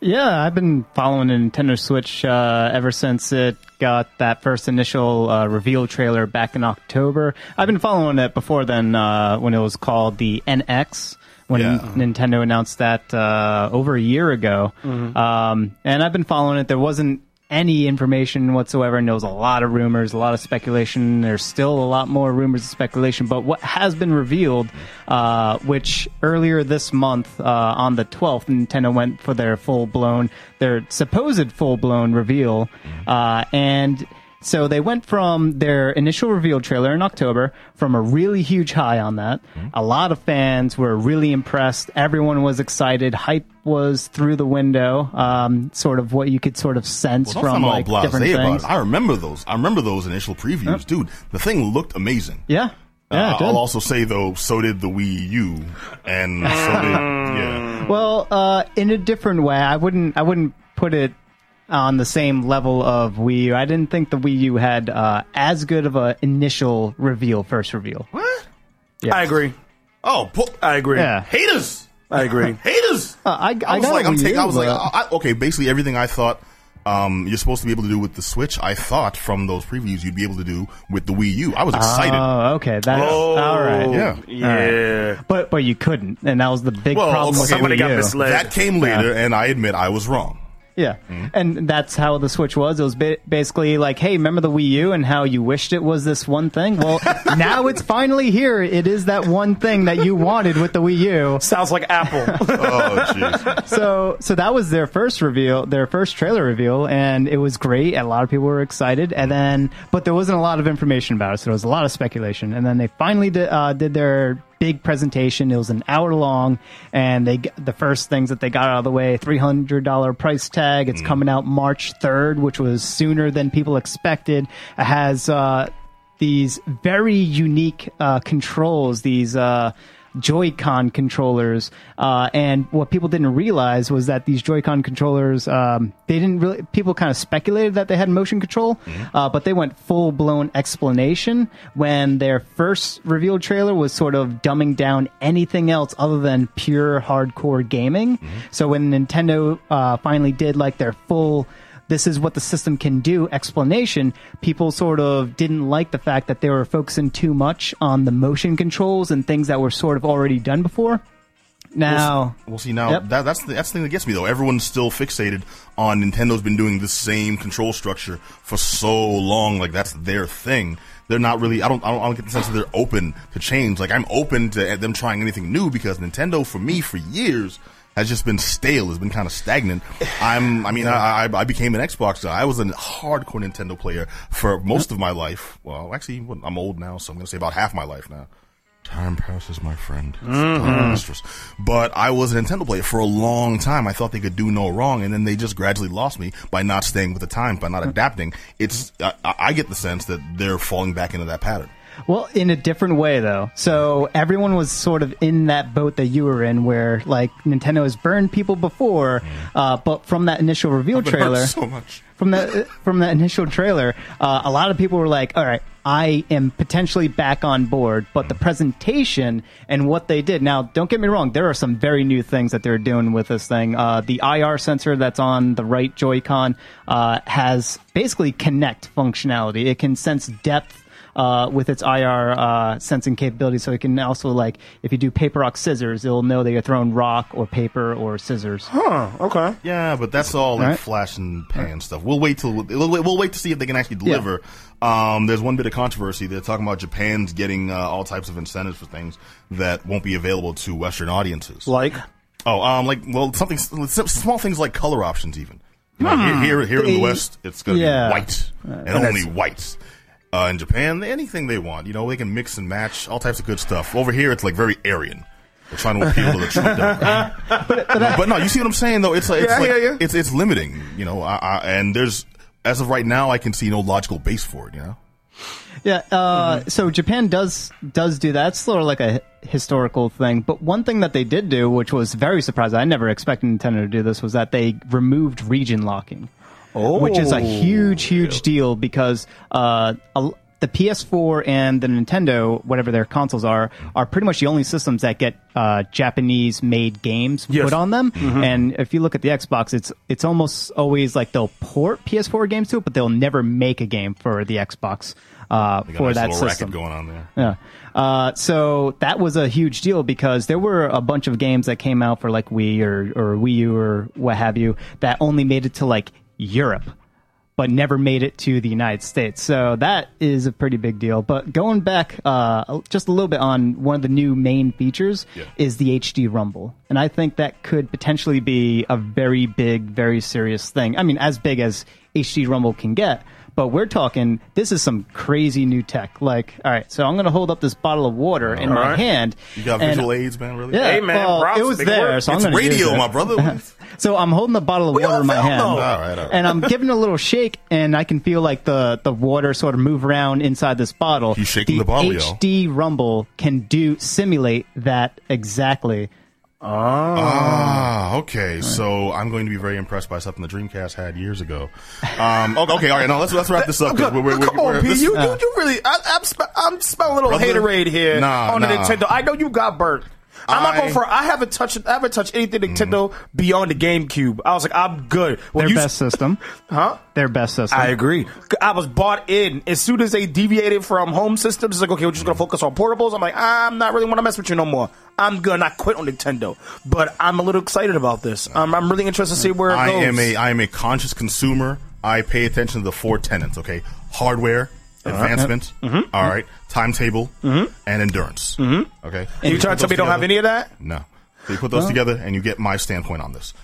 Yeah, I've been following the Nintendo Switch uh, ever since it got that first initial uh, reveal trailer back in October. I've been following it before then uh, when it was called the NX. When Yeah. Nintendo announced that uh, over a year ago, um, and I've been following it. There wasn't any information whatsoever, was a lot of rumors, a lot of speculation. There's still a lot more rumors and speculation, but what has been revealed, uh, which earlier this month uh, on the 12th, Nintendo went for their full blown, their supposed full blown reveal, uh, and. So they went from their initial reveal trailer in October from a really huge high on that. A lot of fans were really impressed. Everyone was excited. Hype was through the window. Um, sort of what you could sort of sense Well, from all like blasé different about things. it. I remember those. I remember those initial previews, dude. The thing looked amazing. Yeah, yeah. Uh. I'll also say though, so did the Wii U, and so did yeah. Well, uh, in a different way, I wouldn't. I wouldn't put it on the same level of Wii U. I didn't think the Wii U had uh, as good of a initial reveal, first reveal. What? I agree. Oh, po- I agree. Yeah. haters, I agree. haters. Uh, I, I, I was like, a I'm taking. U, I was like, but- I, I- okay. Basically, everything I thought um, you're supposed to be able to do with the Switch, I thought from those previews you'd be able to do with the Wii U. I was excited. Oh, okay. That's Oh, all right. Yeah. Yeah. But but you couldn't, and that was the big Well, problem with okay, the Somebody Wii got U. misled. that came later, and I admit I was wrong. Yeah, Mm-hmm. and that's how the Switch was. It was ba- basically like, hey, remember the Wii U and how you wished it was this one thing? Well, now it's finally here. It is that one thing that you wanted with the Wii U. Sounds like Apple. Oh, jeez. So so that was their first reveal, their first trailer reveal, and it was great. A lot of people were excited, and then but there wasn't a lot of information about it, so there was a lot of speculation. And then they finally did, uh, did their big presentation. It was an hour long, and they the first things that they got out of the way: three hundred dollar price tag. It's coming out March third, which was sooner than people expected. It has uh, these very unique uh, controls. These uh, Joy-Con controllers, uh, and what people didn't realize was that these Joy-Con controllers, um, they didn't really. People kind of speculated that they had motion control, uh, but they went full-blown explanation when their first reveal trailer was sort of dumbing down anything else other than pure hardcore gaming. So when Nintendo uh, finally did like their full this is what the system can do explanation, people sort of didn't like the fact that they were focusing too much on the motion controls and things that were sort of already done before. Now, we'll see now Yep. that, that's the that's the thing that gets me though. Everyone's still fixated on Nintendo's been doing the same control structure for so long. Like that's their thing. They're not really. I don't. I don't, I don't get the sense that they're open to change. Like I'm open to them trying anything new because Nintendo, for me, for years has just been stale. It's been kind of stagnant. I'm. I mean, I, I I became an Xbox guy. I was a hardcore Nintendo player for most of my life. Well, actually, I'm old now, so I'm going to say about half my life now. Time passes, my friend. It's mm-hmm. time, mistress. But I was a Nintendo player for a long time. I thought they could do no wrong, and then they just gradually lost me by not staying with the times, by not mm. adapting. It's I, I get the sense that they're falling back into that pattern. Well, in a different way though. So everyone was sort of in that boat that you were in, where like Nintendo has burned people before, uh, but from that initial reveal But it hurts trailer, so much. from the from the initial trailer, uh, a lot of people were like, "All right, I am potentially back on board." But the presentation and what they did. Now, don't get me wrong. There are some very new things that they're doing with this thing. Uh, the IR sensor that's on the right Joy-Con uh, has basically Kinect functionality. It can sense depth. Uh, with its IR uh, sensing capability, so it can also like if you do paper rock scissors, it'll know that you're throwing rock or paper or scissors. huh. Okay. Yeah, but that's all like Right. flash and pan stuff. We'll wait till we'll, wait- we'll wait to see if they can actually deliver. Um, there's one bit of controversy. They're talking about Japan's getting uh, all types of incentives for things that won't be available to Western audiences. Like. Oh, um, like well, something small things like color options, even. You know, here, here, here in the West, it's going to Yeah. be white and only white. Uh, in Japan, anything they want, you know, they can mix and match all types of good stuff. Over here, it's like very Aryan. They're trying to appeal to the Trump Democrat. but, no, you see what I'm saying though? It's like, it's Yeah, like yeah, yeah. it's it's limiting, you know. I, I, and there's as of right now, I can see no logical base for it. You know. Yeah. Uh, Mm-hmm. So Japan does does do that. It's sort of like a historical thing. But one thing that they did do, which was very surprising, I never expected Nintendo to do this, was that they removed region locking. Oh. Which is a huge, huge deal because uh, a, the PS4 and the Nintendo, whatever their consoles are, are pretty much the only systems that get uh, Japanese-made games Yes. put on them. Mm-hmm. And if you look at the Xbox, it's it's almost always like they'll port PS4 games to it, but they'll never make a game for the Xbox uh, for nice that system. going on there. Yeah. Uh, so that was a huge deal because there were a bunch of games that came out for like Wii or, or Wii U or what have you that only made it to like Europe, but never made it to the United States. So that is a pretty big deal. But going back uh, just a little bit on one of the new main features Yeah. is the HD Rumble. And I think that could potentially be a very big, very serious thing. I mean, as big as HD Rumble can get. But we're talking, this is some crazy new tech. Like, all right, so I'm going to hold up this bottle of water in my right. hand. You got and- visual aids, man. Really? Yeah, Hey, man, well, props, it was there, work. so I'm it's going to use radio, it. my brother. So I'm holding the bottle of We water in my hand. All right, all right. and I'm giving it a little shake, and I can feel like the the water sort of move around inside this bottle. He's shaking the bottle, yo. HD Rumble can do simulate that exactly. Ah, okay. So I'm going to be very impressed by something the Dreamcast had years ago. Um, okay, okay, all right. Now let's let's wrap this up. 'cause we're- we're- Come we're- on, P. this- You, you, you really. I, I'm, sp- I'm smelling a little Brother, haterade here nah, on the. Nintendo. I know you got burnt. I'm not going for. I haven't touched. I haven't touched anything Nintendo beyond the GameCube. I was like, I'm good. When Their you, best system. huh? Their best system. I agree. I was bought in as soon as they deviated from home systems. It's like, okay, we're just gonna focus on portables. I'm like, I'm not really want to mess with you no more. I'm good. I quit on Nintendo, but I'm a little excited about this. Um, I'm really interested to see where it I goes. am a I am a conscious consumer. I pay attention to the four tenants. Okay, hardware. Advancement. Mm-hmm. mm-hmm. all right, timetable, mm-hmm. and endurance. Mm-hmm. Okay, and you trying to tell me you don't have any of that? No. So you put those together, and you get my standpoint on this.